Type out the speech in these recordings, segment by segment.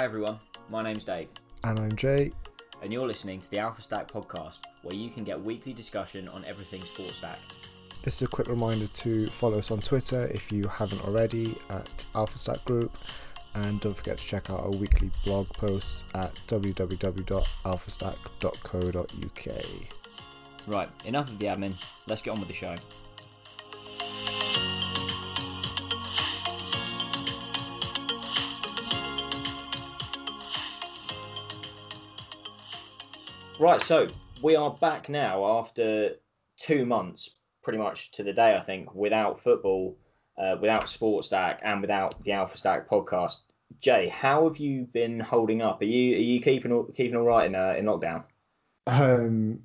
Hi everyone, my name's Dave, And I'm Jay. and you're listening to the Alpha Stack podcast, where you can get weekly discussion on everything Sports Stack. This is a quick reminder to follow us on Twitter if you haven't already at Alpha Stack Group. And don't forget to check out our weekly blog posts at www.alphastack.co.uk. Right, enough of the admin. Let's get on with the show. Right, so we are back now after two months, pretty much to the day, I think, without football, uh, without Sports Stack, and without the Alpha Stack podcast. Jay, how have you been holding up? Are you are you keeping keeping all right in uh, in lockdown? Um,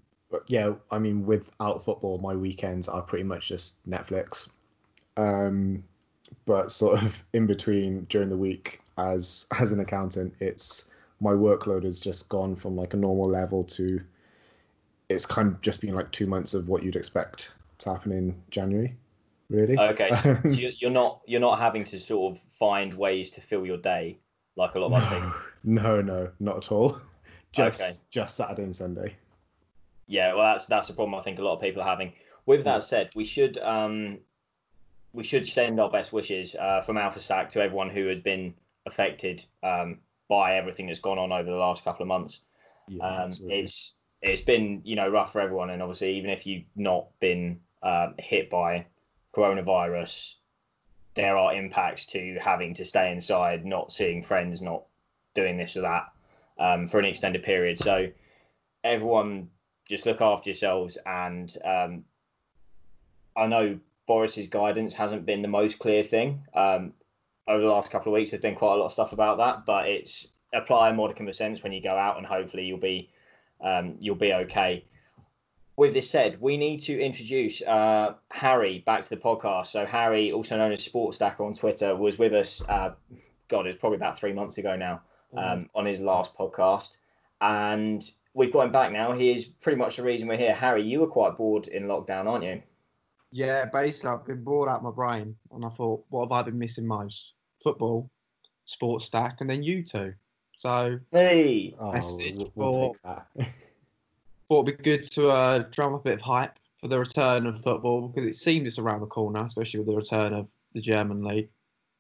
yeah, I mean, without football, my weekends are pretty much just Netflix. Um, but sort of in between during the week, as as an accountant, it's my workload has just gone from like a normal level to it's kind of just been like two months of what you'd expect to happen in January, really. Okay, so you- you're not you're not having to sort of find ways to fill your day like a lot of other things. no, no, no, not at all. Just Okay. just Saturday and Sunday. Yeah, well, that's that's a problem I think a lot of people are having. With that said, we should um, we should send our best wishes uh, from Alpha Stack to everyone who has been affected um, by everything that's gone on over the last couple of months. Yeah, Um, it's it's been you know rough for everyone, and obviously even if you've not been um, hit by coronavirus, there are impacts to having to stay inside, not seeing friends, not doing this or that um, for an extended period. So everyone just look after yourselves, and um, I know Boris's guidance hasn't been the most clear thing. Um, over the last couple of weeks, there's been quite a lot of stuff about that, but it's apply a modicum of sense when you go out, and hopefully you'll be um, you'll be okay. With this said, we need to introduce uh, Harry back to the podcast. So Harry, also known as Sports Stacker on Twitter, was with us. Uh, God, it's probably about three months ago now um, on his last podcast, and we've got him back now. He is pretty much the reason we're here. Harry, you were quite bored in lockdown, aren't you? Yeah, basically, I've been bored out of my brain, and I thought, what have I been missing most? Football, sports stack, and then you two. So Hey, Oh, message we'll, we'll for- take that. thought it'd be good to uh, drum up a bit of hype for the return of football because it seems it's around the corner, especially with the return of the German league.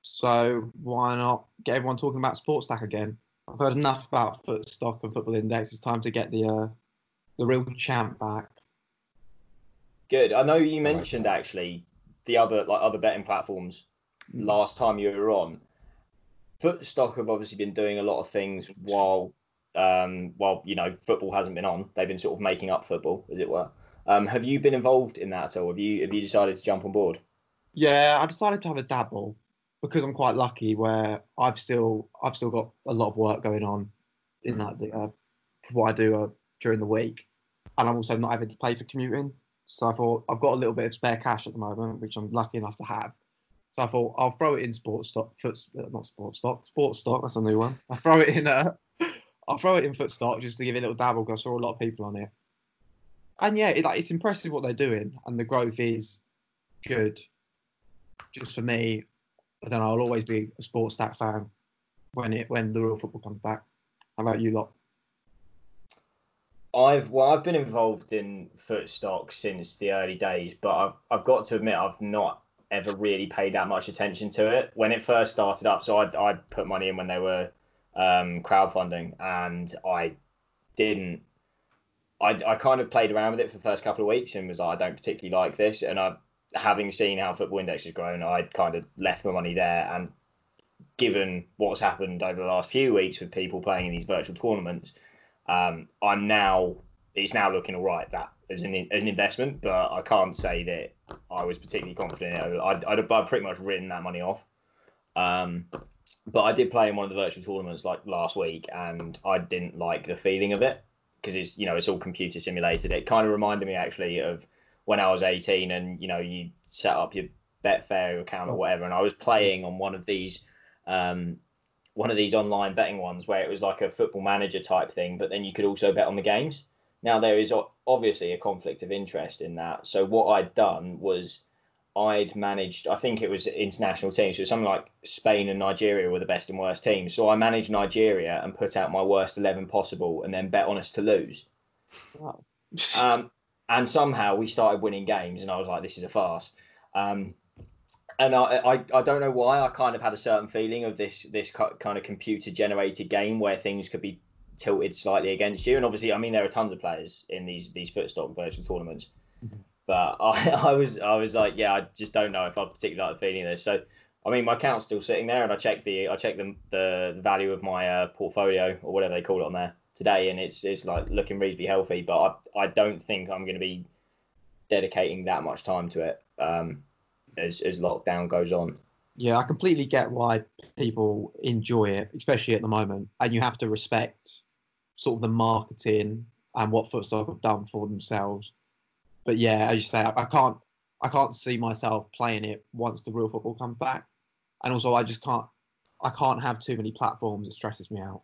So why not get everyone talking about sports stack again? I've heard enough about Footstock and football index. It's time to get the uh, the real champ back. Good. I know you mentioned actually the other like other betting platforms last time you were on. Footstock have obviously been doing a lot of things while um, while you know football hasn't been on. They've been sort of making up football, as it were. Um, have you been involved in that at all? Have you have you decided to jump on board? Yeah, I decided to have a dabble because I'm quite lucky where I've still I've still got a lot of work going on in that uh, what I do uh, during the week, and I'm also not having to pay for commuting. So I thought I've got a little bit of spare cash at the moment, which I'm lucky enough to have. So I thought I'll throw it in sports stock, foot, uh, not sports stock, sports stock. That's a new one. I throw it in. Uh, I'll throw it in foot stock just to give it a little dabble because I saw a lot of people on it. And yeah, it, like it's impressive what they're doing, and the growth is good just for me, I don't know. I'll always be a sports stack fan when it when the real football comes back. How about you lot? I've well, I've been involved in Footstock since the early days, but I've I've got to admit I've not ever really paid that much attention to it when it first started up. So I I put money in when they were um, crowdfunding, and I didn't. I, I kind of played around with it for the first couple of weeks and was like, I don't particularly like this. And I, having seen how Football Index has grown, I kind of left my money there. And given what's happened over the last few weeks with people playing in these virtual tournaments, um, I'm now it's now looking all right that as an as an investment, but I can't say that I was particularly confident. I'd, I'd, I'd pretty much written that money off. Um, but I did play in one of the virtual tournaments like last week, and I didn't like the feeling of it because it's you know it's all computer simulated. It kind of reminded me actually of when I was 18, and you know you set up your Betfair account or whatever, and I was playing on one of these. Um, one of these online betting ones where it was like a football manager type thing, but then you could also bet on the games. Now there is obviously a conflict of interest in that. So what I'd done was I'd managed, I think it was international teams. So something like Spain and Nigeria were the best and worst teams. So I managed Nigeria and put out my worst 11 possible and then bet on us to lose. Wow. Um, and somehow we started winning games, and I was like, this is a farce. Um, and I, I, I don't know why I kind of had a certain feeling of this this kind of computer generated game where things could be tilted slightly against you. And obviously, I mean, there are tons of players in these these footstock virtual tournaments. Mhm. But I, I was I was like, yeah, I just don't know if I particularly like the feeling of this. So I mean, my account's still sitting there, and I checked the I checked the the, the value of my uh, portfolio or whatever they call it on there today, and it's it's like looking reasonably healthy. But I I don't think I'm going to be dedicating that much time to it um, as as lockdown goes on. Yeah, I completely get why people enjoy it, especially at the moment. And you have to respect sort of the marketing and what Footstock have done for themselves. But yeah, as you say, I, I can't I can't see myself playing it once the real football comes back. And also I just can't I can't have too many platforms. It stresses me out.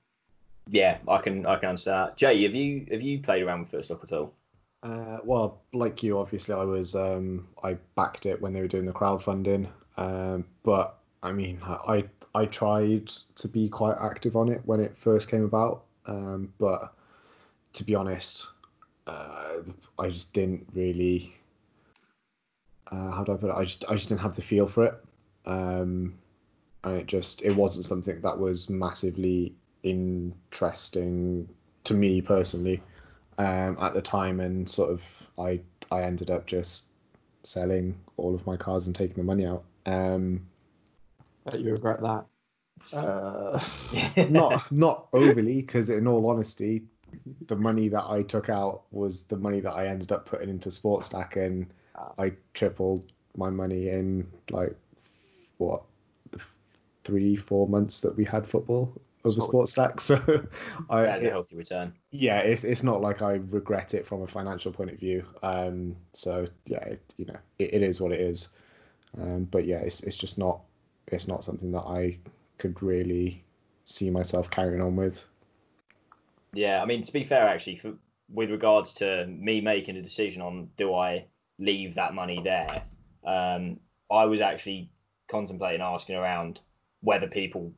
Yeah, I can I can understand that. Jay, have you have you played around with Footstock at all? Uh, well, like you, obviously, I was um, I backed it when they were doing the crowdfunding. Um, but I mean, I I tried to be quite active on it when it first came about. Um, but to be honest, uh, I just didn't really. Uh, how do I put it? I just I just didn't have the feel for it. Um, and it just it wasn't something that was massively interesting to me personally um, at the time, and sort of I I ended up just selling all of my cars and taking the money out. Um, Bet you regret that. uh, not not overly, because in all honesty, the money that I took out was the money that I ended up putting into Sports Stack, and I tripled my money in like what the three four months that we had football over Solid. Sports Stack. So I That is a healthy return. yeah, it's it's not like I regret it from a financial point of view. Um, so yeah, it, you know, it, it is what it is. Um, but yeah, it's it's just not it's not something that I could really see myself carrying on with. Yeah, I mean to be fair, actually, for, with regards to me making a decision on do I leave that money there, um, I was actually contemplating asking around whether people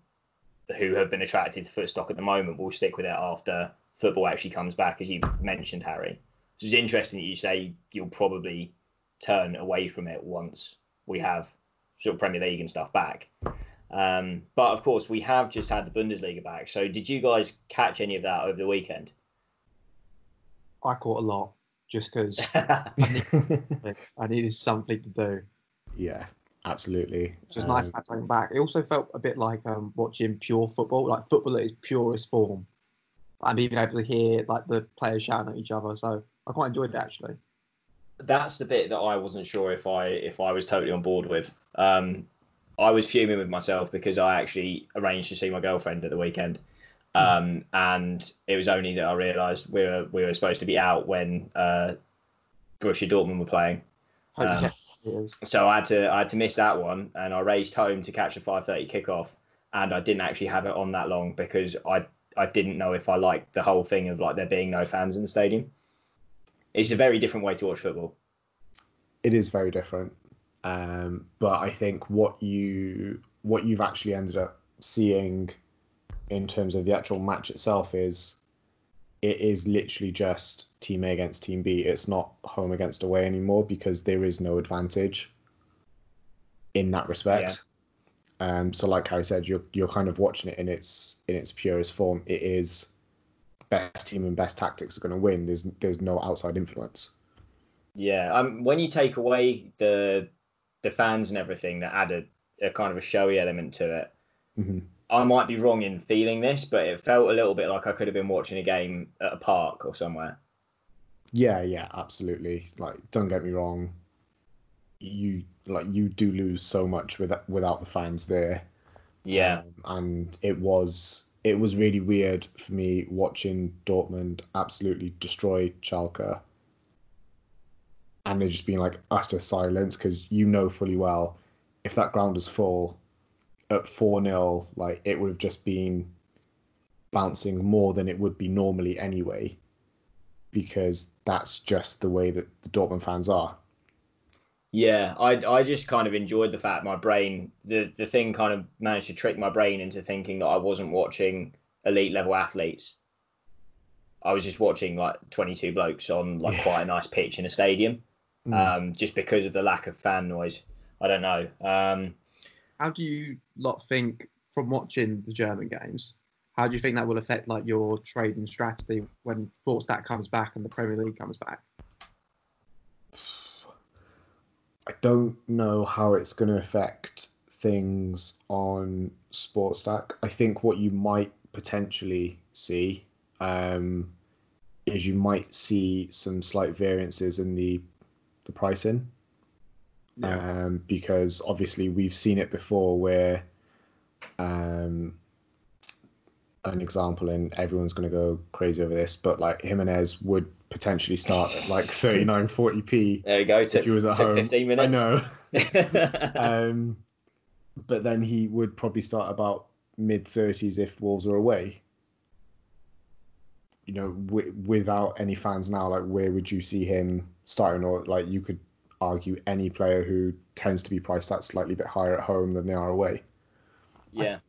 who have been attracted to Footstock at the moment will stick with it after football actually comes back, as you mentioned, Harry. So it's interesting that you say you'll probably turn away from it once we have sort of Premier League and stuff back. Um, but of course, we have just had the Bundesliga back. So did you guys catch any of that over the weekend? I caught a lot just because I needed something to do. yeah, absolutely. It's just nice to Um, have something back. It also felt a bit like um, watching pure football, like football at its purest form, and being able to hear like the players shouting at each other. So I quite enjoyed it actually. That's the bit that I wasn't sure if I if I was totally on board with. Um, I was fuming with myself because I actually arranged to see my girlfriend at the weekend, um, and it was only that I realised we were we were supposed to be out when uh, Borussia Dortmund were playing. Hope Um, kept it is. So I had to I had to miss that one, and I raced home to catch a five thirty kickoff, and I didn't actually have it on that long because I I didn't know if I liked the whole thing of like there being no fans in the stadium. It's a very different way to watch football. it is very different. Um, but I think what you what you've actually ended up seeing in terms of the actual match itself is it is literally just team A against team B. It's not home against away anymore because there is no advantage in that respect. Um, so like Harry said, you're you're kind of watching it in its in its purest form. It is best team and best tactics are going to win. There's there's no outside influence. Yeah, um, when you take away the the fans and everything that added a kind of a showy element to it, hmm I might be wrong in feeling this, but it felt a little bit like I could have been watching a game at a park or somewhere. Yeah, yeah, absolutely. Like, don't get me wrong. You like you do lose so much without without the fans there. Yeah, Um, and it was it was really weird for me watching Dortmund absolutely destroy Schalke. And there just being like utter silence because you know fully well if that ground is full at 4 0, like it would have just been bouncing more than it would be normally anyway because that's just the way that the Dortmund fans are. Yeah, I I just kind of enjoyed the fact my brain the the thing kind of managed to trick my brain into thinking that I wasn't watching elite level athletes. I was just watching like 22 blokes on like Yeah. quite a nice pitch in a stadium, Mm. um, just because of the lack of fan noise. I don't know. Um, How do you lot think from watching the German games? How do you think that will affect like your trading strategy when SportStack comes back and the Premier League comes back? I don't know how it's going to affect things on Sports Stack. I think what you might potentially see um, is you might see some slight variances in the the pricing um, because obviously we've seen it before where um, an example and everyone's going to go crazy over this but like Jimenez would potentially start at like 39 40p there you go. Took, if he was at home 15 minutes. I know um, but then he would probably start about mid 30s if Wolves are away you know w- without any fans now like where would you see him starting or like you could argue any player who tends to be priced that slightly bit higher at home than they are away yeah.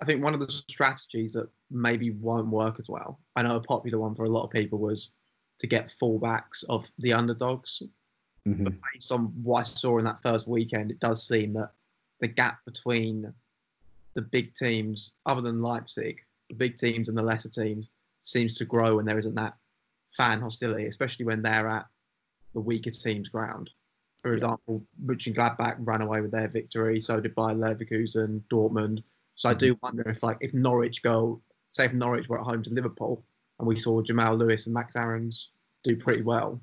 I think one of the strategies that maybe won't work as well. I know a popular one for a lot of people was to get fullbacks of the underdogs. Mhm. Based on what I saw in that first weekend, it does seem that the gap between the big teams, other than Leipzig, the big teams and the lesser teams, seems to grow when there isn't that fan hostility, especially when they're at the weaker team's ground. For example, Mönchengladbach ran away with their victory, so did Bayer Leverkusen, Dortmund. So I mm-hmm. do wonder if, like, if Norwich go, say, if Norwich were at home to Liverpool, and we saw Jamal Lewis and Max Aarons do pretty well,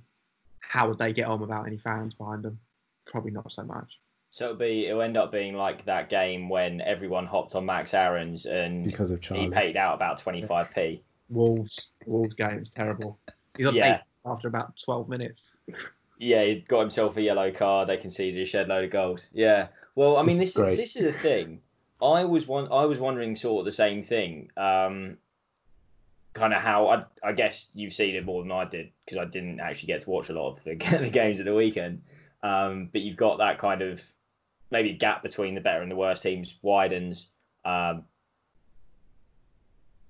how would they get on without any fans behind them? Probably not so much. So it'll be it'll end up being like that game when everyone hopped on Max Aarons and because of he paid out about 25p. Wolves, Wolves game is terrible. He got Yeah. eight after about 12 minutes. Yeah, he got himself a yellow card. They conceded a shed load of goals. Yeah. Well, I mean, This is is this is the thing. I was one. I was wondering sort of the same thing. Um, kind of how I, I guess you've seen it more than I did because I didn't actually get to watch a lot of the, the games at the weekend. Um, but you've got that kind of maybe gap between the better and the worst teams widens. Um,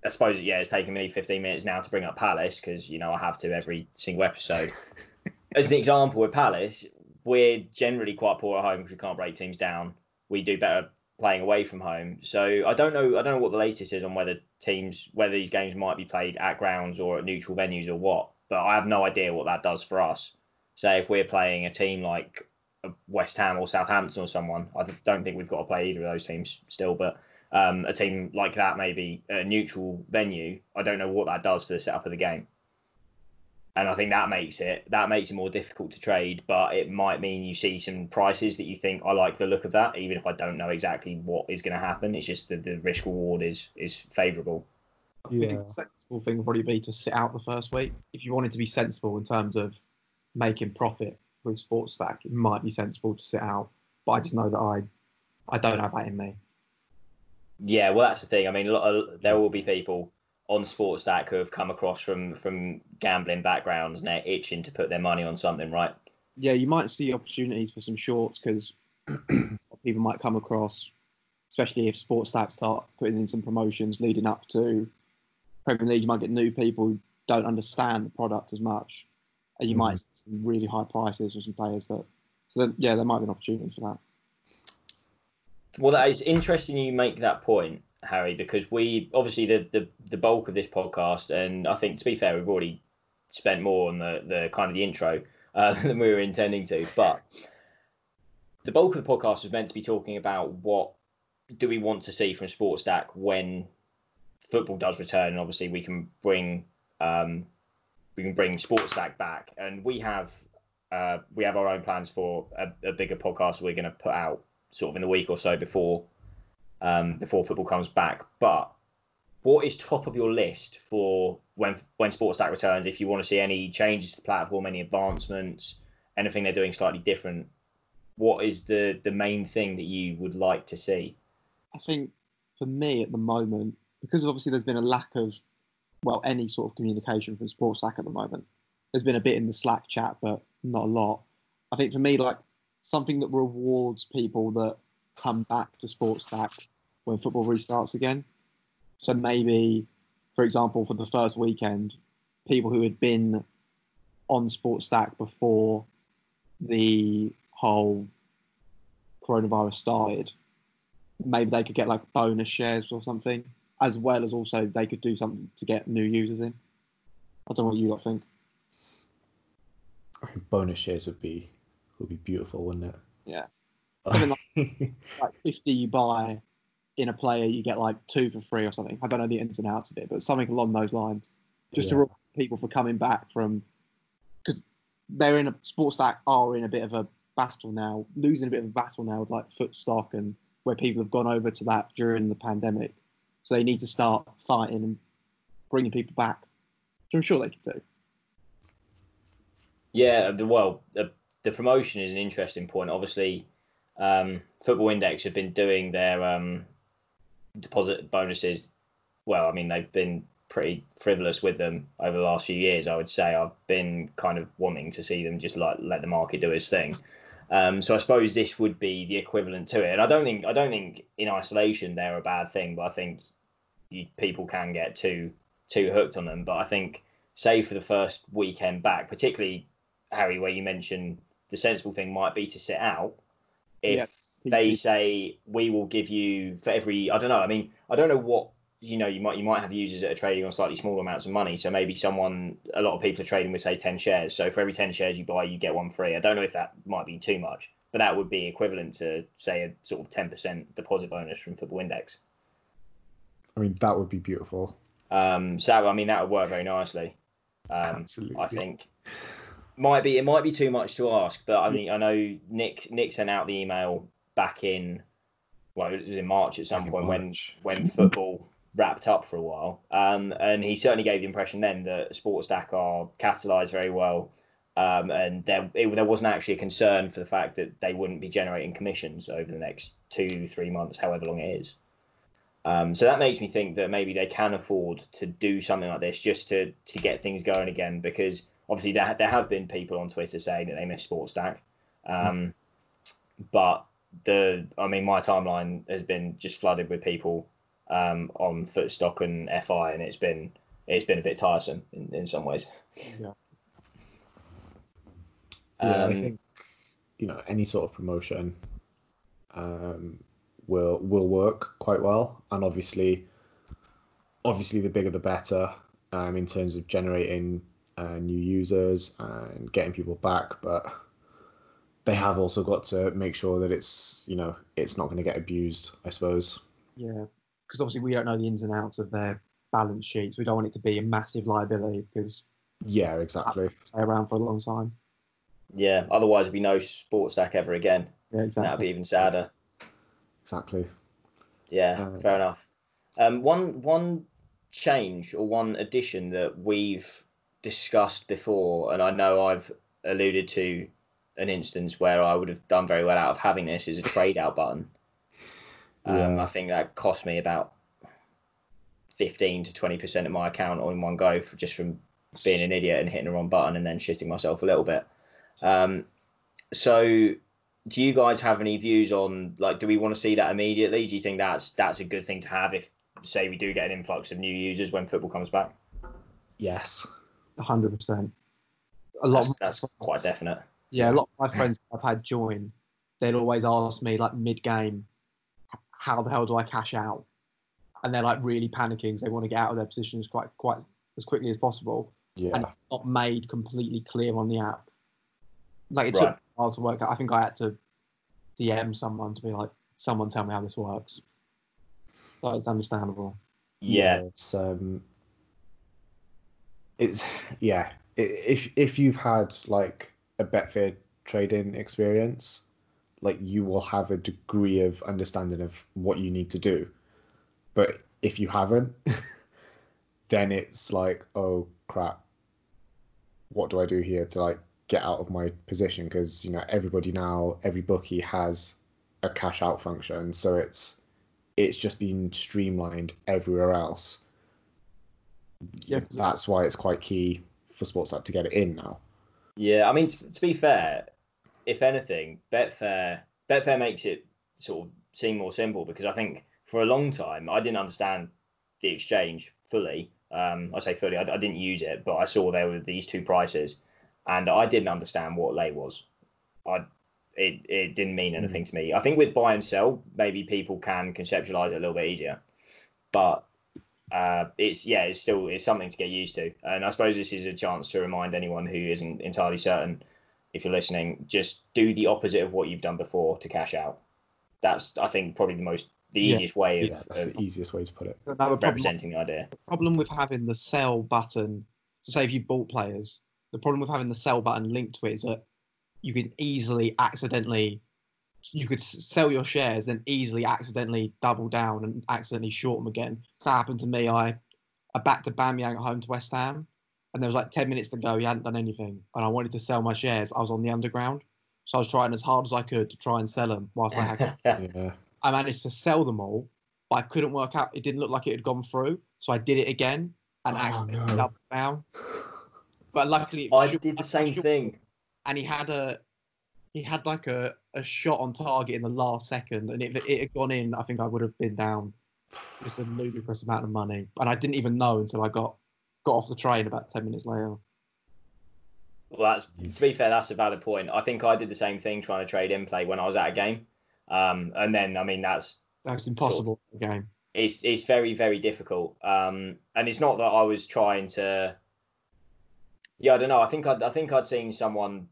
I suppose yeah, it's taken me 15 minutes now to bring up Palace because you know I have to every single episode. As an example, with Palace, we're generally quite poor at home because we can't break teams down. We do better playing away from home. So I don't know. I don't know what the latest is on whether teams, whether these games might be played at grounds or at neutral venues or what. But I have no idea what that does for us. Say if we're playing a team like West Ham or Southampton or someone, I don't think we've got to play either of those teams still. But um, a team like that, maybe a neutral venue, I don't know what that does for the setup of the game. And I think that makes it that makes it more difficult to trade, but it might mean you see some prices that you think I like the look of that, even if I don't know exactly what is going to happen. It's just that the risk reward is is favourable. I think Yeah. the sensible thing would probably be to sit out the first week. If you wanted to be sensible in terms of making profit with sports stack, it might be sensible to sit out. But I just know that I, I don't have that in me. Yeah, well, that's the thing. I mean, a lot of, there will be people on sports stack who have come across from from gambling backgrounds and they're itching to put their money on something, right? Yeah, you might see opportunities for some shorts because people might come across, especially if sports stack start putting in some promotions leading up to Premier League. You might get new people who don't understand the product as much, and you might mm-hmm. see some really high prices for some players that. So then, yeah, there might be an opportunity for that. Well, that is interesting. You make that point, Harry, because we obviously the, the the bulk of this podcast, and I think to be fair, we've already spent more on the the kind of the intro uh, than we were intending to. But the bulk of the podcast was meant to be talking about what do we want to see from Sports Stack when football does return, and obviously we can bring um, we can bring Sports Stack back, and we have uh, we have our own plans for a, a bigger podcast we're going to put out sort of in the week or so before um, before football comes back. But what is top of your list for when when Sports Stack returns? If you want to see any changes to the platform, any advancements, anything they're doing slightly different, what is the the main thing that you would like to see? I think for me at the moment, because obviously there's been a lack of, well, any sort of communication from Sports Stack at the moment. There's been a bit in the Slack chat, but not a lot. I think for me, like something that rewards people that come back to Sports Stack when football restarts again. So maybe, for example, for the first weekend, people who had been on Sports Stack before the whole coronavirus started, maybe they could get like bonus shares or something, as well as also they could do something to get new users in. I don't know what you lot think. I think bonus shares would be would be beautiful, wouldn't it? Yeah. Something Like 50 you buy in a player, you get like two for free or something. I don't know the ins and outs of it, but something along those lines. Just to reward people for coming back from, because they're in a sports stack are in a bit of a battle now, losing a bit of a battle now with like footstock and where people have gone over to that during the pandemic. So they need to start fighting and bringing people back, which I'm sure they can do. Yeah, well, the, the promotion is an interesting point. Obviously, um, Football Index have been doing their um, deposit bonuses. Well, I mean, they've been pretty frivolous with them over the last few years. I would say I've been kind of wanting to see them just like let the market do its thing. Um, so I suppose this would be the equivalent to it. And I don't think I don't think in isolation they're a bad thing, but I think you, people can get too too hooked on them. But I think, say for the first weekend back, particularly Harry, where you mentioned the sensible thing might be to sit out. If Yeah. They say we will give you for every, I don't know. I mean, I don't know what you know. You might you might have users that are trading on slightly smaller amounts of money. So maybe someone, a lot of people are trading with say ten shares. So for every ten shares you buy, you get one free. I don't know if that might be too much, but that would be equivalent to say a sort of ten percent deposit bonus from Football Index. I mean, that would be beautiful. Um, so I mean that would work very nicely. Um, Absolutely. I think might be it might be too much to ask, but I mean I know Nick Nick sent out the email back in well it was in March at some in point when March. when football wrapped up for a while, um, and he certainly gave the impression then that Sports Stack are capitalised very well. Um, and there, it, there wasn't actually a concern for the fact that they wouldn't be generating commissions over the next two, three months, however long it is. Um, so that makes me think that maybe they can afford to do something like this just to to get things going again because obviously there, there have been people on Twitter saying that they miss Sports Stack, um, but the I mean my timeline has been just flooded with people um, on Footstock and FI, and it's been it's been a bit tiresome in, in some ways. Yeah. Yeah, I Um, think you know any sort of promotion um, will will work quite well, and obviously, obviously the bigger the better um, in terms of generating uh, new users and getting people back. But they have also got to make sure that it's you know it's not going to get abused. I suppose. Yeah, because obviously we don't know the ins and outs of their balance sheets. We don't want it to be a massive liability because Yeah, exactly. stay around for a long time. Yeah, otherwise there'd be no Sports Stack ever again. Yeah, exactly. that'd be even sadder. Exactly. Yeah, Uh, fair enough. Um, one one change or one addition that we've discussed before, and I know I've alluded to an instance where I would have done very well out of having this is a trade out button. Um, Yeah. I think that cost me about fifteen to twenty percent of my account all in one go for just from being an idiot and hitting the wrong button and then shitting myself a little bit. Um, so do you guys have any views on like do we want to see that immediately do you think that's that's a good thing to have if say we do get an influx of new users when football comes back Yes. hundred percent. A lot. that's, that's quite definite Yeah, a lot of my friends I've had join, they'd always ask me like mid game, how the hell do I cash out? And they're like really panicking. 'cause They want to get out of their positions quite quite as quickly as possible. Yeah. and it's not made completely clear on the app. Like it took Right. a while to work out. I think I had to DM someone to be like, someone tell me how this works. So it's understandable. yeah It's um, it's yeah. If if you've had like a Betfair trading experience, like you will have a degree of understanding of what you need to do. But if you haven't, then it's like, oh crap, what do I do here to like get out of my position? Because you know everybody now, every bookie has a cash out function, so it's it's just been streamlined everywhere else. Yeah, That's why it's quite key for SportStack to get it in now. Yeah i mean to, to be fair if anything, Betfair Betfair makes it sort of seem more simple because I think for a long time I didn't understand the exchange fully. Um, I say fully, I, I didn't use it, but I saw there were these two prices, and I didn't understand what lay was. I it, it didn't mean anything to me. I think with buy and sell, maybe people can conceptualize it a little bit easier, but uh, it's yeah, it's still it's something to get used to. And I suppose this is a chance to remind anyone who isn't entirely certain, if you're listening, just do the opposite of what you've done before to cash out. That's I think probably the most the Yeah. easiest way of, Yeah, that's of the easiest way to put it. Another problem, representing the idea. problem with having the sell button, so say if you bought players, the problem with having the sell button linked to it is that you can easily accidentally, you could sell your shares, then easily accidentally double down and accidentally short them again. So that happened to me. I, I backed Aubameyang at home to West Ham, and there was like 10 minutes to go. He hadn't done anything, and I wanted to sell my shares. I was on the underground. So I was trying as hard as I could to try and sell them whilst I had Yeah. I managed to sell them all, but I couldn't work out. It didn't look like it had gone through, so I did it again and Oh, accidentally no. doubled down. But luckily, I did the same thing. And he had a, he had like a, a shot on target in the last second, and if it had gone in, I think I would have been down just a ludicrous amount of money, and I didn't even know until I got got off the train about ten minutes later. Well, that's to be fair, that's a valid point. I think I did the same thing trying to trade in play when I was at a game, um, and then I mean that's That's impossible in the game. it's it's very very difficult. Um, and it's not that I was trying to. Yeah, I don't know. I think I'd, I think I'd seen someone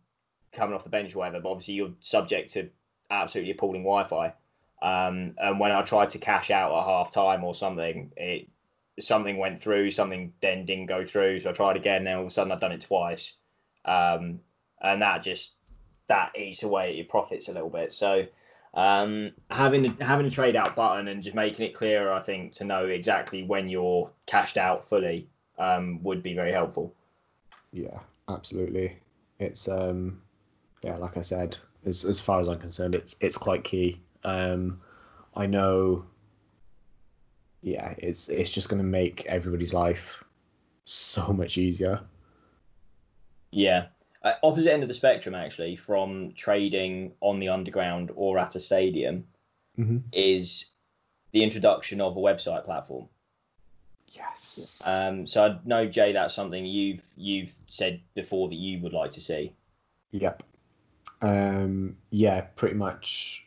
coming off the bench or whatever, but obviously you're subject to absolutely appalling Wi-Fi. Um, and when I tried to cash out at half time or something, it something went through, something then didn't go through. So I tried again. Then all of a sudden I'd done it twice, um, and that just that eats away at your profits a little bit. So um, having having a trade out button and just making it clearer, I think, to know exactly when you're cashed out fully um, would be very helpful. Yeah, absolutely. It's um yeah, like I said, as as far as I'm concerned, it's it's quite key. Um I know yeah, it's it's just gonna make everybody's life so much easier. Yeah. Uh, opposite end of the spectrum, actually, from trading on the underground or at a stadium, Mhm. is the introduction of a website platform. Yes. Um, so I know Jay, that's something you've you've said before that you would like to see. Yep. Um, yeah, pretty much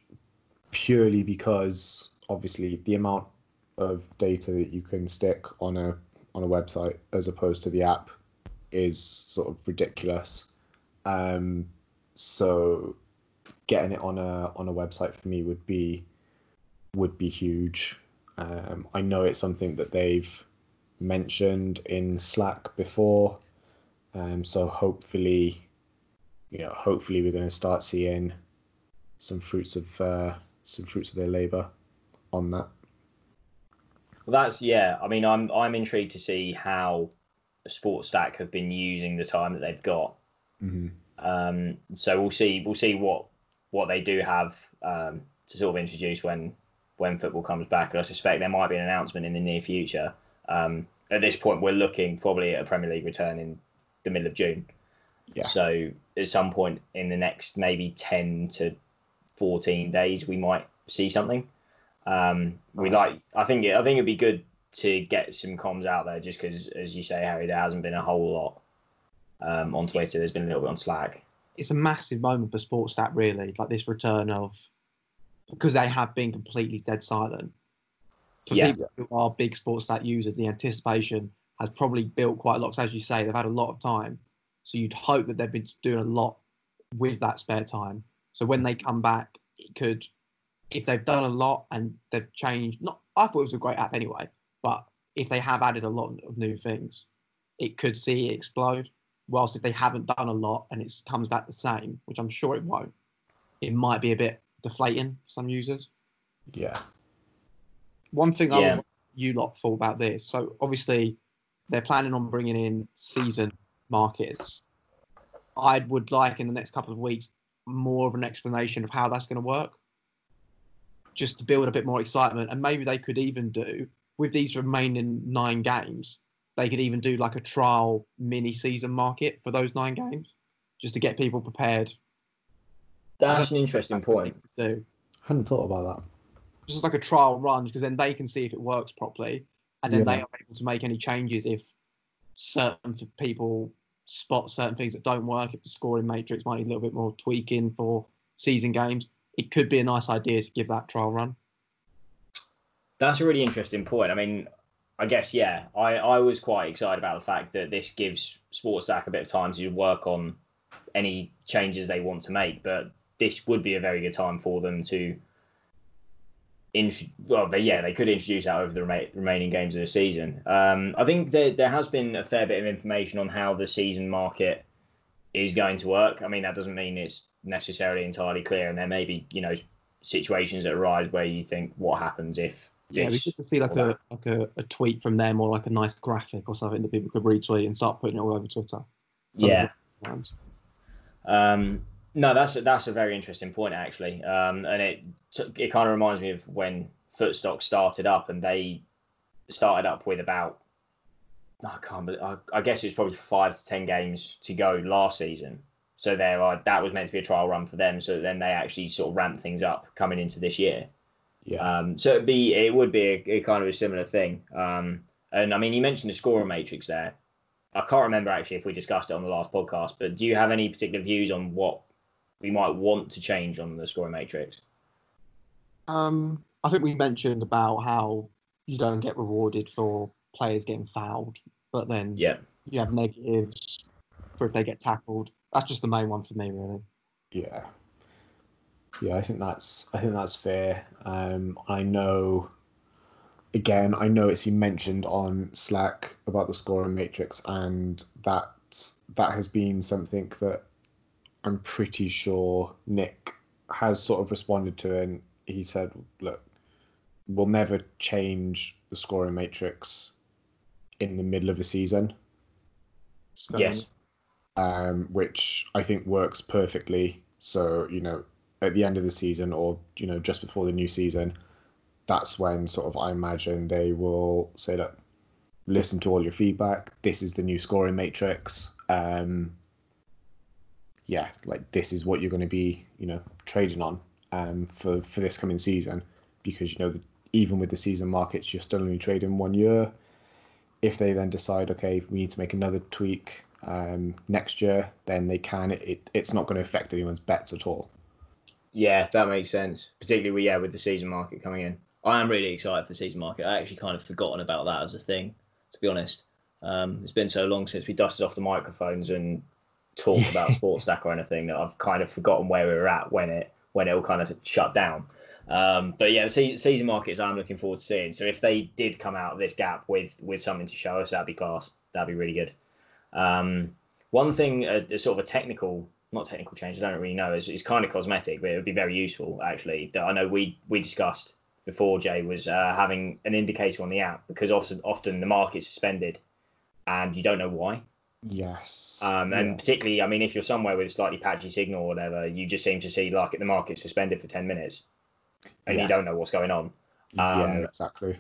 purely because obviously the amount of data that you can stick on a on a website as opposed to the app is sort of ridiculous. Um, so getting it on a on a website for me would be would be huge. Um, I know it's something that they've mentioned in Slack before. Um, so hopefully you know, hopefully we're going to start seeing some fruits of uh, some fruits of their labor on that. Well, that's yeah. I mean, I'm I'm intrigued to see how Sports Stack have been using the time that they've got. hmm Um, so we'll see we'll see what what they do have um, to sort of introduce when when football comes back. And I suspect there might be an announcement in the near future. Um, at this point, we're looking probably at a Premier League return in the middle of June. Yeah. So at some point in the next maybe ten to fourteen days, we might see something. Um, we Uh-huh. like. I think. It, I think it'd be good to get some comms out there, just because, as you say, Harry, there hasn't been a whole lot um, on Twitter. There's been a little bit on Slack. it's a massive moment for SportStack, really, like this return of because they have been completely dead silent. For Yeah. people who are big SportStack users, the anticipation has probably built quite a lot. as you say, they've had a lot of time, so you'd hope that they've been doing a lot with that spare time. So when they come back, it could, if they've done a lot and they've changed. Not, I thought it was a great app anyway, but if they have added a lot of new things, it could see it explode whilst if they haven't done a lot and it comes back the same, which I'm sure it won't, it might be a bit deflating for some users. Yeah. One thing I Yeah. want you lot for about this. So obviously they're planning on bringing in season markets. I would like in the next couple of weeks more of an explanation of how that's going to work, just to build a bit more excitement. And maybe they could even do with these remaining nine games, they could even do like a trial mini season market for those nine games, just to get people prepared That's an interesting point. Do hadn't thought about that. just like a trial run because then they can see if it works properly, and then Yeah. they are able to make any changes if certain f- people spot certain things that don't work. If the scoring matrix might need a little bit more tweaking for season games, it could be a nice idea to give that trial run. That's a really interesting point. I mean, I guess yeah, I, I was quite excited about the fact that this gives Sportstack a bit of time to work on any changes they want to make, but this would be a very good time for them to. Int- well, they, yeah, they could introduce that over the rema- remaining games of the season. Um, I think there, there has been a fair bit of information on how the season market is going to work. I mean, that doesn't mean it's necessarily entirely clear, and there may be, you know, situations that arise where you think, what happens if Yeah, we should see like a like a, a tweet from them or like a nice graphic or something that people could retweet and start putting it all over Twitter. yeah. Um, no, that's a, that's a very interesting point actually, um, and it it kind of reminds me of when Footstock started up, and they started up with about I can't, believe- I, I guess it's probably five to ten games to go last season. So there, are, that was meant to be a trial run for them. So then they actually sort of ramped things up coming into this year. Yeah. Um, so it'd be it would be a, a kind of a similar thing. Um, and I mean, you mentioned the scoring matrix there. I can't remember actually if we discussed it on the last podcast, but do you have any particular views on what we might want to change on the scoring matrix? Um, I think we mentioned about how you don't get rewarded for players getting fouled, but then Yeah. you have negatives for if they get tackled. That's just the main one for me, really. Yeah. Yeah, I think that's I think that's fair. Um, I know. Again, I know it's been mentioned on Slack about the scoring matrix, and that that has been something that I'm pretty sure Nick has sort of responded to, and he said, "Look, we'll never change the scoring matrix in the middle of a season." So, yes. um, which I think works perfectly. So, you know, at the end of the season or, you know, just before the new season, that's when sort of I imagine they will say, look, listen to all your feedback. This is the new scoring matrix. Um, yeah, like this is what you're going to be, you know, trading on um, for, for this coming season because, you know, the, even with the season markets, you're still only trading one year. If they then decide, okay, we need to make another tweak um, next year, then they can. It, it's not going to affect anyone's bets at all. Yeah, that makes sense. Particularly, with- yeah, with the season market coming in. I am really excited for the season market. I actually kind of forgotten about that as a thing, to be honest. Um, it's been so long since we dusted off the microphones and talked about Sports Stack or anything that I've kind of forgotten where we were at when it when it all kind of shut down. Um, but yeah, the se- season markets I'm looking forward to seeing. So if they did come out of this gap with with something to show us, that'd be class. That'd be really good. Um, one thing, a, a sort of a technical, not technical change, I don't really know, is, is kind of cosmetic, but it would be very useful actually. That I know we we discussed before Jay was uh, having an indicator on the app because often often the market's suspended and you don't know why. Yes. Um, and Yeah. particularly, I mean, if you're somewhere with a slightly patchy signal or whatever, you just seem to see like the market suspended for ten minutes, and Yeah. you don't know what's going on. yeah, um, exactly.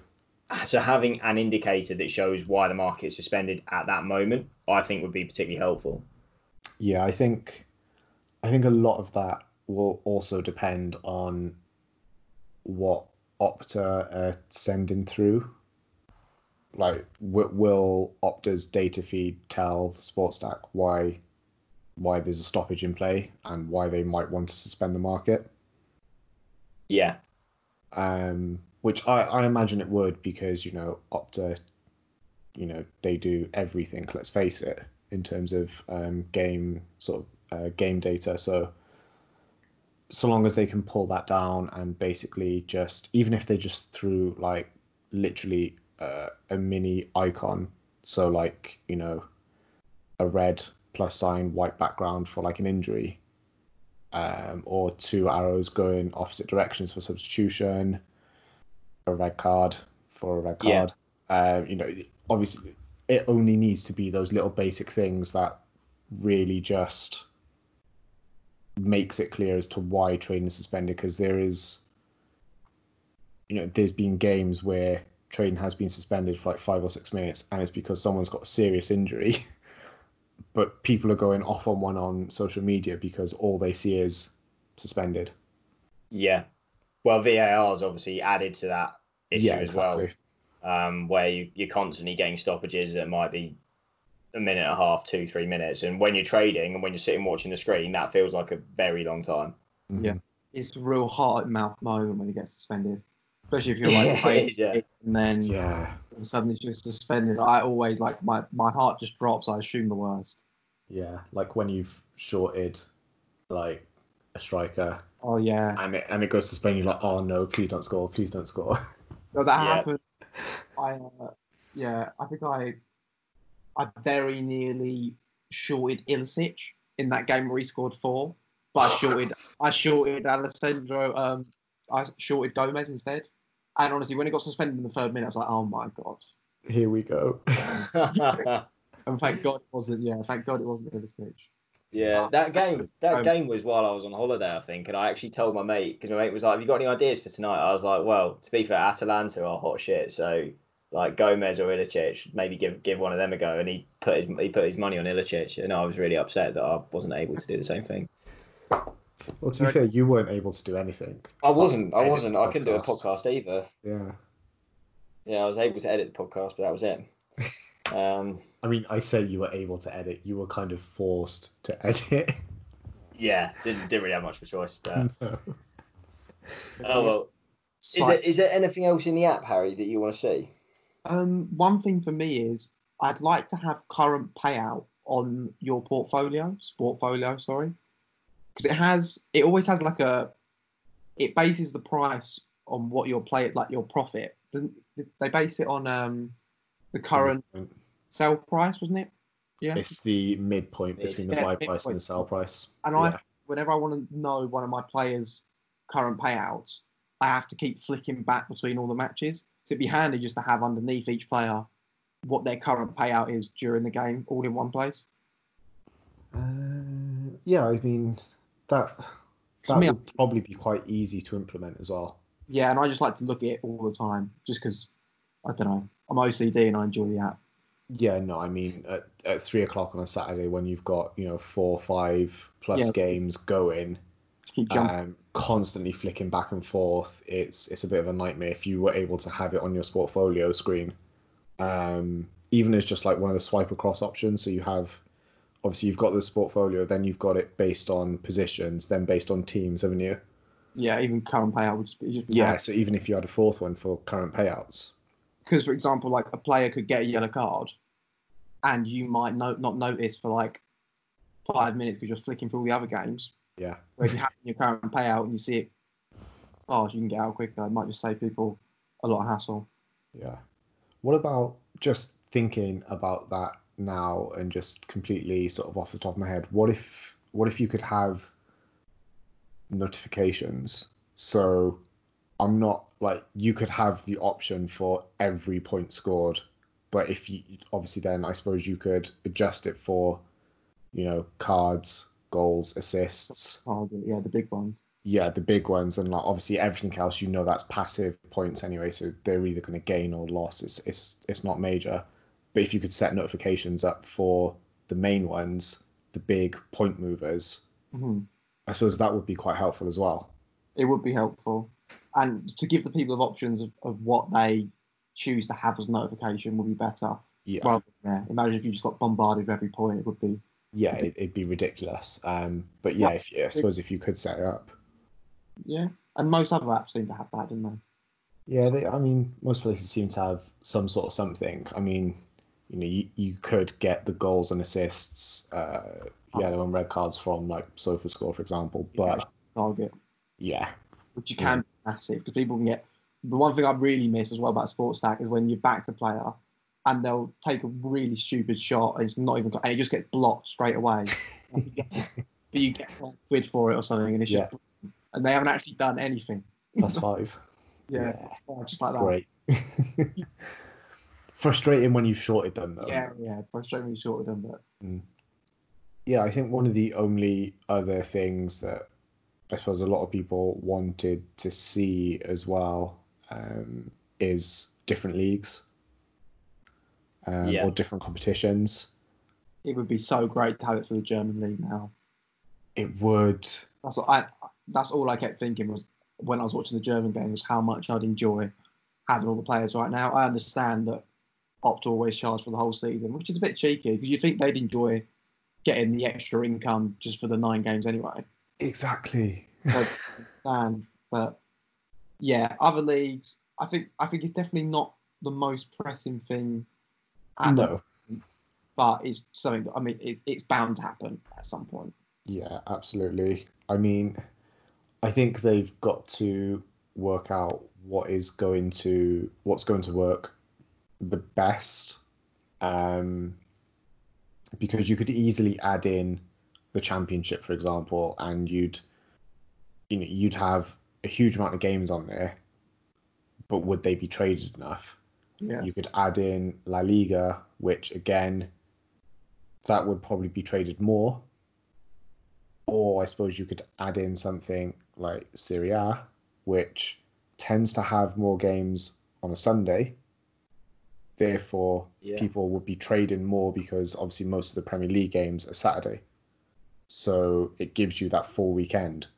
So having an indicator that shows why the market's suspended at that moment, I think would be particularly helpful. Yeah, I think, I think a lot of that will also depend on what Opta are sending through. Like, w- will Opta's data feed tell Sportstack why, why there's a stoppage in play and why they might want to suspend the market? Yeah, um, which I, I imagine it would because you know Opta, you know they do everything. Let's face it, in terms of um, game sort of uh, game data. So so long as they can pull that down and basically just even if they just threw like literally uh, a mini icon, so like you know a red plus sign white background for like an injury um, or two arrows going opposite directions for substitution, a red card for a red Yeah. card. Um, you know, obviously, it only needs to be those little basic things that really just makes it clear as to why trading is suspended. Because there is, you know, there's been games where trading has been suspended for like five or six minutes, and it's because someone's got a serious injury. but people are going off on one on social media because all they see is suspended. Yeah. Well, VAR's obviously added to that issue yeah, as well, um, where you, you're constantly getting stoppages that might be a minute and a half, two, three minutes. And when you're trading and when you're sitting watching the screen, that feels like a very long time. Mhm. Yeah. It's a real heart mouth moment when he gets suspended, especially if you're like Yeah, playing yeah. and then Yeah. all of a sudden it's just suspended. I always like my my heart just drops. I assume the worst. Yeah. Like when you've shorted like a striker Oh yeah, and it and it goes to Spain, you're like, oh no, please don't score, please don't score. no, that Yeah. happened. I uh, yeah, I think I I very nearly shorted Ilicic in that game where he scored four, but I shorted I shorted Alejandro. Um, I shorted Gomez instead. And honestly, when it got suspended in the third minute, I was like, oh my god. Here we go. And thank God it wasn't. Yeah, thank God it wasn't Ilicic. Yeah, that game that Um, game was while I was on holiday, I think, and I actually told my mate because my mate was like, "Have you got any ideas for tonight?" I was like, "Well, to be fair, Atalanta are hot shit, so like Gomez or Ilicic, maybe give give one of them a go." And he put his he put his money on Ilicic, and I was really upset that I wasn't able to do the same thing. Well, to be fair, you weren't able to do anything. I wasn't. I Edit wasn't. I couldn't do a podcast. podcast either. Yeah. Yeah, I was able to edit the podcast, but that was it. Um, I mean, I say you were able to edit. You were kind of forced to edit. yeah, didn't didn't really have much of a choice. But No. oh well. Is there is there anything else in the app, Harry, that you want to see? Um, one thing for me is I'd like to have current payout on your portfolio, portfolio, sorry, because it has it always has like a it bases the price on what your play like your profit. They base it on um the current sell price, wasn't it? Yeah. It's the midpoint It's- between the yeah, buy price and the sell price. And yeah. I, whenever I want to know one of my players' current payouts, I have to keep flicking back between all the matches. So it'd be handy just to have underneath each player what their current payout is during the game, all in one place. Uh, yeah, I mean that that me, would probably be quite easy to implement as well. Yeah, and I just like to look at it all the time, just because I don't know. I'm OCD and I enjoy the app. Yeah, no, I mean at, at three o'clock on a Saturday when you've got you know four, five plus Yeah. games going, um, constantly flicking back and forth. It's it's a bit of a nightmare if you were able to have it on your portfolio screen, um, even as just like one of the swipe across options. So you have obviously you've got this portfolio, then you've got it based on positions, then based on teams, haven't you? yeah, even current payout would just be, just be Yeah. So even if you had a fourth one for current payouts, Because, for example, like a player could get a yellow card, and you might no, not notice for like five minutes because you're flicking through all the other games. yeah, Where if you have your current payout and you see it, oh, so you can get out quicker. It might just save people a lot of hassle. Yeah. What about just thinking about that now and just completely sort of off the top of my head? What if what if you could have notifications? So I'm not like you could have the option for every point scored, but if you obviously then I suppose you could adjust it for, you know, cards, goals, assists Oh, yeah, the big ones. yeah, the big ones, and like obviously everything else, you know, that's passive points anyway. So they're either going to gain or loss. It's it's it's not major. But if you could set notifications up for the main ones, the big point movers, hmm I suppose that would be quite helpful as well. It would be helpful, and to give the people of options of, of what they choose to have as notification would be better. Yeah, Well, yeah. Imagine if you just got bombarded with every point, it would be. yeah, it, it'd be ridiculous. Um, but yeah, if I suppose if you could set it up, Yeah, and most other apps seem to have that, don't they? yeah, they, I mean, most places seem to have some sort of something. I mean, you know, you, you could get the goals and assists, uh, yellow and red cards from like SofaScore, for example. But Target. yeah, which you can be massive because people can get. The one thing I really miss as well about SportStack is when you back the player and they'll take a really stupid shot and it's not even and it just gets blocked straight away. but you get like quid for it or something and it's just and they haven't actually done anything. plus five. Yeah, Yeah. just like that. Great. Frustrating when you've shorted them though. Yeah, yeah, frustratingly short of them, but Yeah, I think one of the only other things that I suppose a lot of people wanted to see as well um, is different leagues um, Yeah. or different competitions. it would be so great to have it for the German league now. It would. That's what I that's all I kept thinking was when I was watching the German game was how much I'd enjoy having all the players right now. I understand that Opta always charge for the whole season, which is a bit cheeky because you think they'd enjoy getting the extra income just for the nine games anyway. Exactly. So understand, um, but yeah, other leagues, I think I think it's definitely not the most pressing thing. No. but it's something that I mean it, it's bound to happen at some point. Yeah, absolutely. I mean, I think they've got to work out what is going to what's going to work the best. Um, because you could easily add in the championship, for example, and you'd you know you'd have a huge amount of games on there, but would they be traded enough? Yeah, You could add in La Liga, which again, that would probably be traded more. Or I suppose you could add in something like Serie A, which tends to have more games on a Sunday. Therefore, Yeah. people would be trading more because obviously most of the Premier League games are Saturday. So it gives you that full weekend.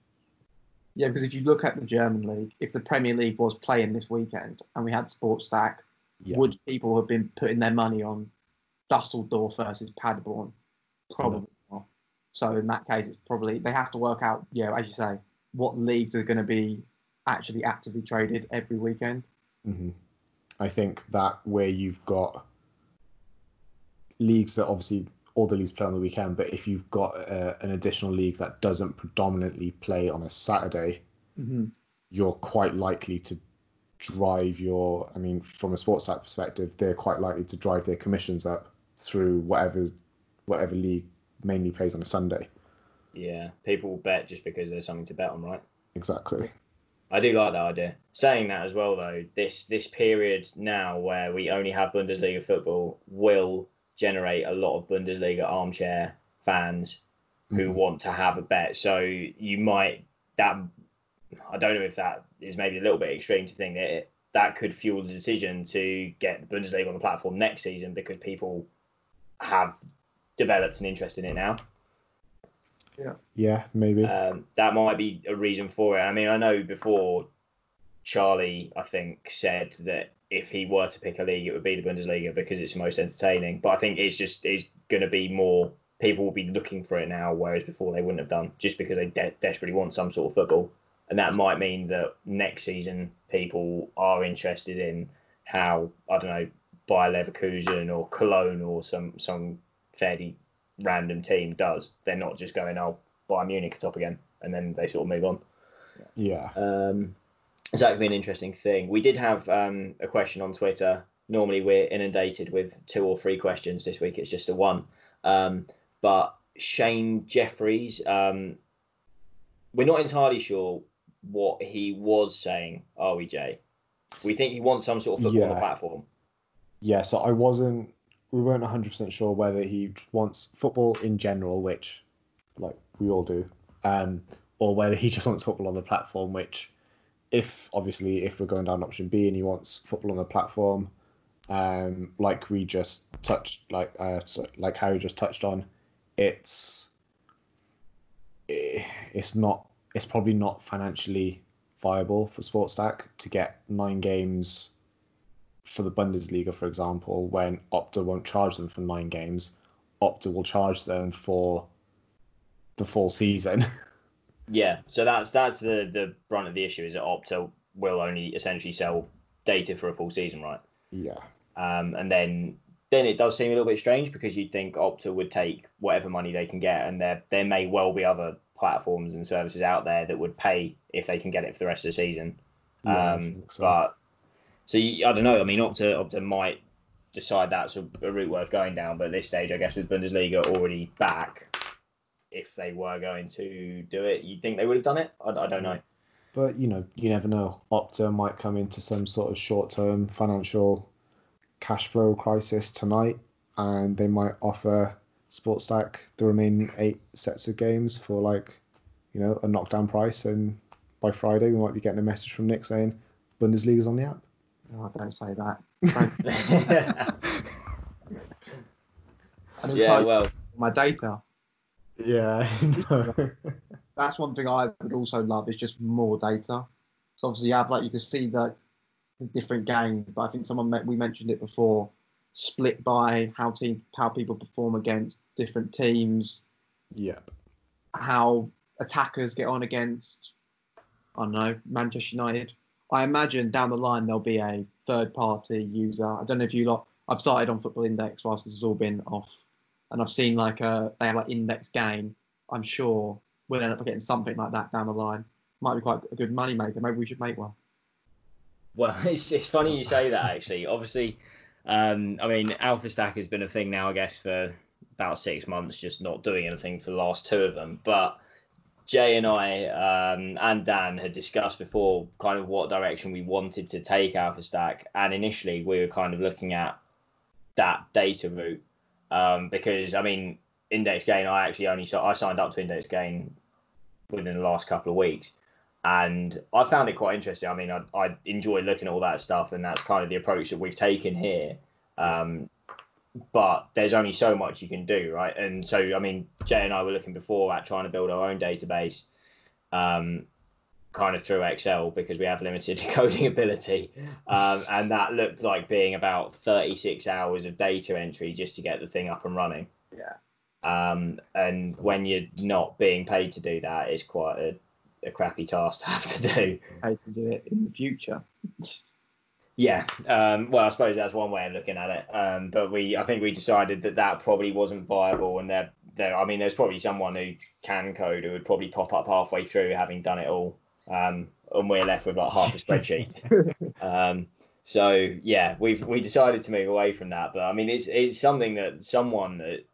yeah, because if you look at the German league, if the Premier League was playing this weekend and we had SportStack, Yeah. would people have been putting their money on Dusseldorf versus Paderborn? Probably not. So in that case, it's probably they have to work out, yeah, as you say, what leagues are going to be actually actively traded every weekend. hmm I think that where you've got leagues that obviously all the leagues play on the weekend, but if you've got uh, an additional league that doesn't predominantly play on a Saturday, Mm-hmm. you're quite likely to drive your. I mean, from a sports site perspective, they're quite likely to drive their commissions up through whatever whatever league mainly plays on a Sunday. Yeah, people bet just because there's something to bet on, right? Exactly. I do like that idea. Saying that as well, though, this this period now where we only have Bundesliga football will generate a lot of Bundesliga armchair fans who Mhm. want to have a bet. So you might that I don't know if that is maybe a little bit extreme to think that it, that could fuel the decision to get the Bundesliga on the platform next season because people have developed an interest in it now. Yeah, Yeah, maybe. Um, that might be a reason for it. I mean, I know before Charlie, I think, said that if he were to pick a league, it would be the Bundesliga because it's the most entertaining. But I think it's just it's going to be more people will be looking for it now, whereas before they wouldn't have done just because they de- desperately want some sort of football. And that might mean that next season people are interested in how I don't know Bayer Leverkusen or Cologne or some some fairly random team does. They're not just going, oh, Bayern Munich top again, and then they sort of move on. yeah. Um, so that could be an interesting thing. We did have um, a question on Twitter. Normally we're inundated with two or three questions. This week it's just a one. Um, but Shane Jeffries, um, we're not entirely sure what he was saying, are we, Jay? We think he wants some sort of football on the Yeah. platform. yeah, so I wasn't, we weren't 100% sure whether he wants football in general, which, like, we all do, um, or whether he just wants football on the platform, which, if, obviously, if we're going down option B and he wants football on the platform, um, like we just touched, like, uh, like Harry just touched on, it's, eh, it's not, it's probably not financially viable for SportStack to get nine games for the Bundesliga, for example, when Opta won't charge them for nine games, Opta will charge them for the full season. Yeah, so that's that's the the brunt of the issue is that Opta will only essentially sell data for a full season, right? yeah, Um, and then then it does seem a little bit strange because you'd think Opta would take whatever money they can get, and there there may well be other platforms and services out there that would pay if they can get it for the rest of the season. Yeah, um, so. But so you, I don't know. I mean, Opta Opta might decide that's a, a route worth going down, but at this stage, I guess with Bundesliga already back, if they were going to do it, you'd think they would have done it. I, I don't know. but you know, you never know. Opta might come into some sort of short-term financial cash flow crisis tonight, and they might offer SportStack the remaining eight sets of games for like, you know, a knockdown price, and by Friday we might be getting a message from Nick saying Bundesliga's on the app. Oh, don't say that. Don't- I yeah, well, my data. Yeah, no. that's one thing I would also love is just more data. So obviously you have like you can see that the different games, but I think someone met, we mentioned it before, split by how team how people perform against different teams, Yep. how attackers get on against I don't know Manchester United. I imagine down the line there'll be a third party user. I don't know if you lot. I've started on Football Index whilst this has all been off, and I've seen like a they have like Index Gain. I'm sure we'll end up getting something like that down the line. Might be quite a good money maker. Maybe we should make one. Well, it's, it's funny you say that actually. Obviously, um, I mean, Alpha Stack has been a thing now, I guess, for about six months, just not doing anything for the last two of them. But Jay and I um, and Dan had discussed before kind of what direction we wanted to take Alpha Stack, and initially we were kind of looking at that data route um, because I mean, Index Gain, I actually only I signed up to Index Gain within the last couple of weeks and I found it quite interesting. I mean, I, I enjoy looking at all that stuff, and that's kind of the approach that we've taken here. Um, but there's only so much you can do, right? And so, I mean, Jay and I were looking before at trying to build our own database, um, kind of through Excel because we have limited coding ability, um, and that looked like being about 36 hours of data entry just to get the thing up and running. Yeah. Um, and when you're not being paid to do that, it's quite a a crappy task to have to do. How to do it in the future. Yeah, um, well, I suppose that's one way of looking at it. Um, but we, I think we decided that that probably wasn't viable, and there, there, I mean, there's probably someone who can code who would probably pop up halfway through having done it all, um, and we're left with like half a spreadsheet. um, so yeah, we've we decided to move away from that. But I mean, it's it's something that someone that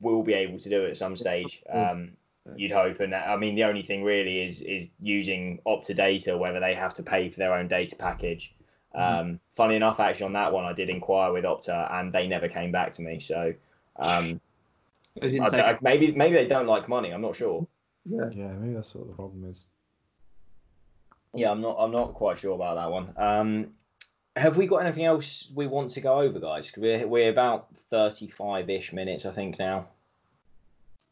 will be able to do at some stage. Um, you'd hope. And I mean, the only thing really is is using Opta data, whether they have to pay for their own data package. Um, funny enough, actually, on that one, I did inquire with Opta, and they never came back to me. So um, They didn't I- say- I- maybe maybe they don't like money. I'm not sure. yeah. Yeah, maybe that's what the problem is. Yeah, I'm not. I'm not quite sure about that one. Um, have we got anything else we want to go over, guys? 'Cause we're we're about 35ish minutes, I think now.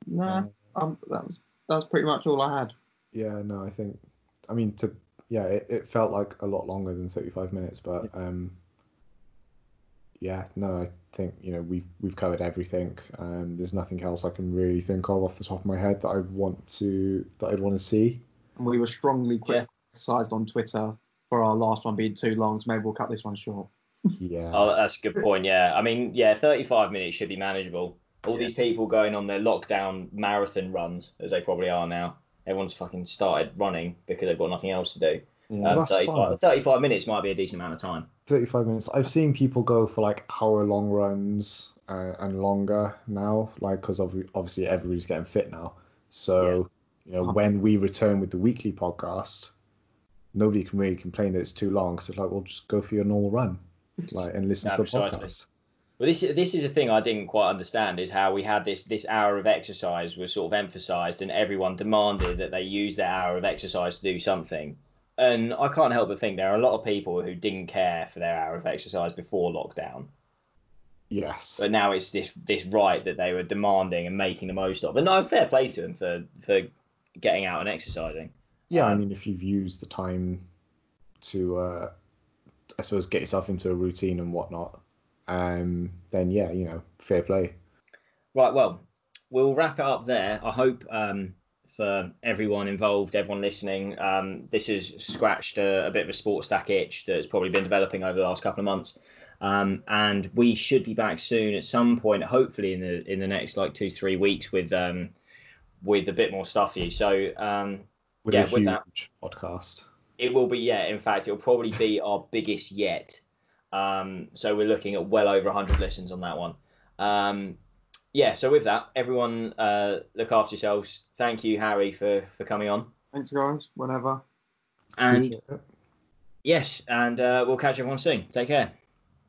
Nah, um, that was that's pretty much all I had. Yeah, no, I think, I mean, to yeah, it, it felt like a lot longer than 35 minutes, but um, yeah, no, I think you know we've we've covered everything. Um, there's nothing else I can really think of off the top of my head that I want to that I'd want to see. And we were strongly Yeah. criticised on Twitter for our last one being too long, so maybe we'll cut this one short. Yeah, Oh, that's a good point. Yeah, I mean, yeah, 35 minutes should be manageable. All Yeah. these people going on their lockdown marathon runs, as they probably are now. Everyone's fucking started running because they've got nothing else to do. yeah, Um, that's 35, 35 minutes might be a decent amount of time. 35 minutes. I've seen people go for like hour long runs uh, and longer now, like because obviously everybody's getting fit now. So, you know, when we return with the weekly podcast, nobody can really complain that it's too long. So, like, well, just go for your normal run, like, and listen No, to the precisely. podcast. Well, this this is a thing I didn't quite understand is how we had this this hour of exercise was sort of emphasised and everyone demanded that they use that hour of exercise to do something. And I can't help but think there are a lot of people who didn't care for their hour of exercise before lockdown. Yes. But now it's this this right that they were demanding and making the most of. And no, fair play to them for for getting out and exercising. Yeah, I mean, if you've used the time to, uh, I suppose, get yourself into a routine and whatnot, um, then yeah, you know, fair play. Right, well, we'll wrap it up there. I hope um, for everyone involved, everyone listening, um, this has scratched a, a bit of a SportStack itch that's probably been developing over the last couple of months. Um, and we should be back soon at some point, hopefully in the in the next like two three weeks with um, with a bit more stuff for you. So um, With Yeah, with that- podcast. it will be yeah. In fact, it'll probably be our biggest yet. Um, so we're looking at well over 100 listens on that one. Um, yeah. So with that, everyone uh, look after yourselves. Thank you, Harry, for for coming on. Thanks, guys. Whenever. And yes, and uh, we'll catch everyone soon. Take care.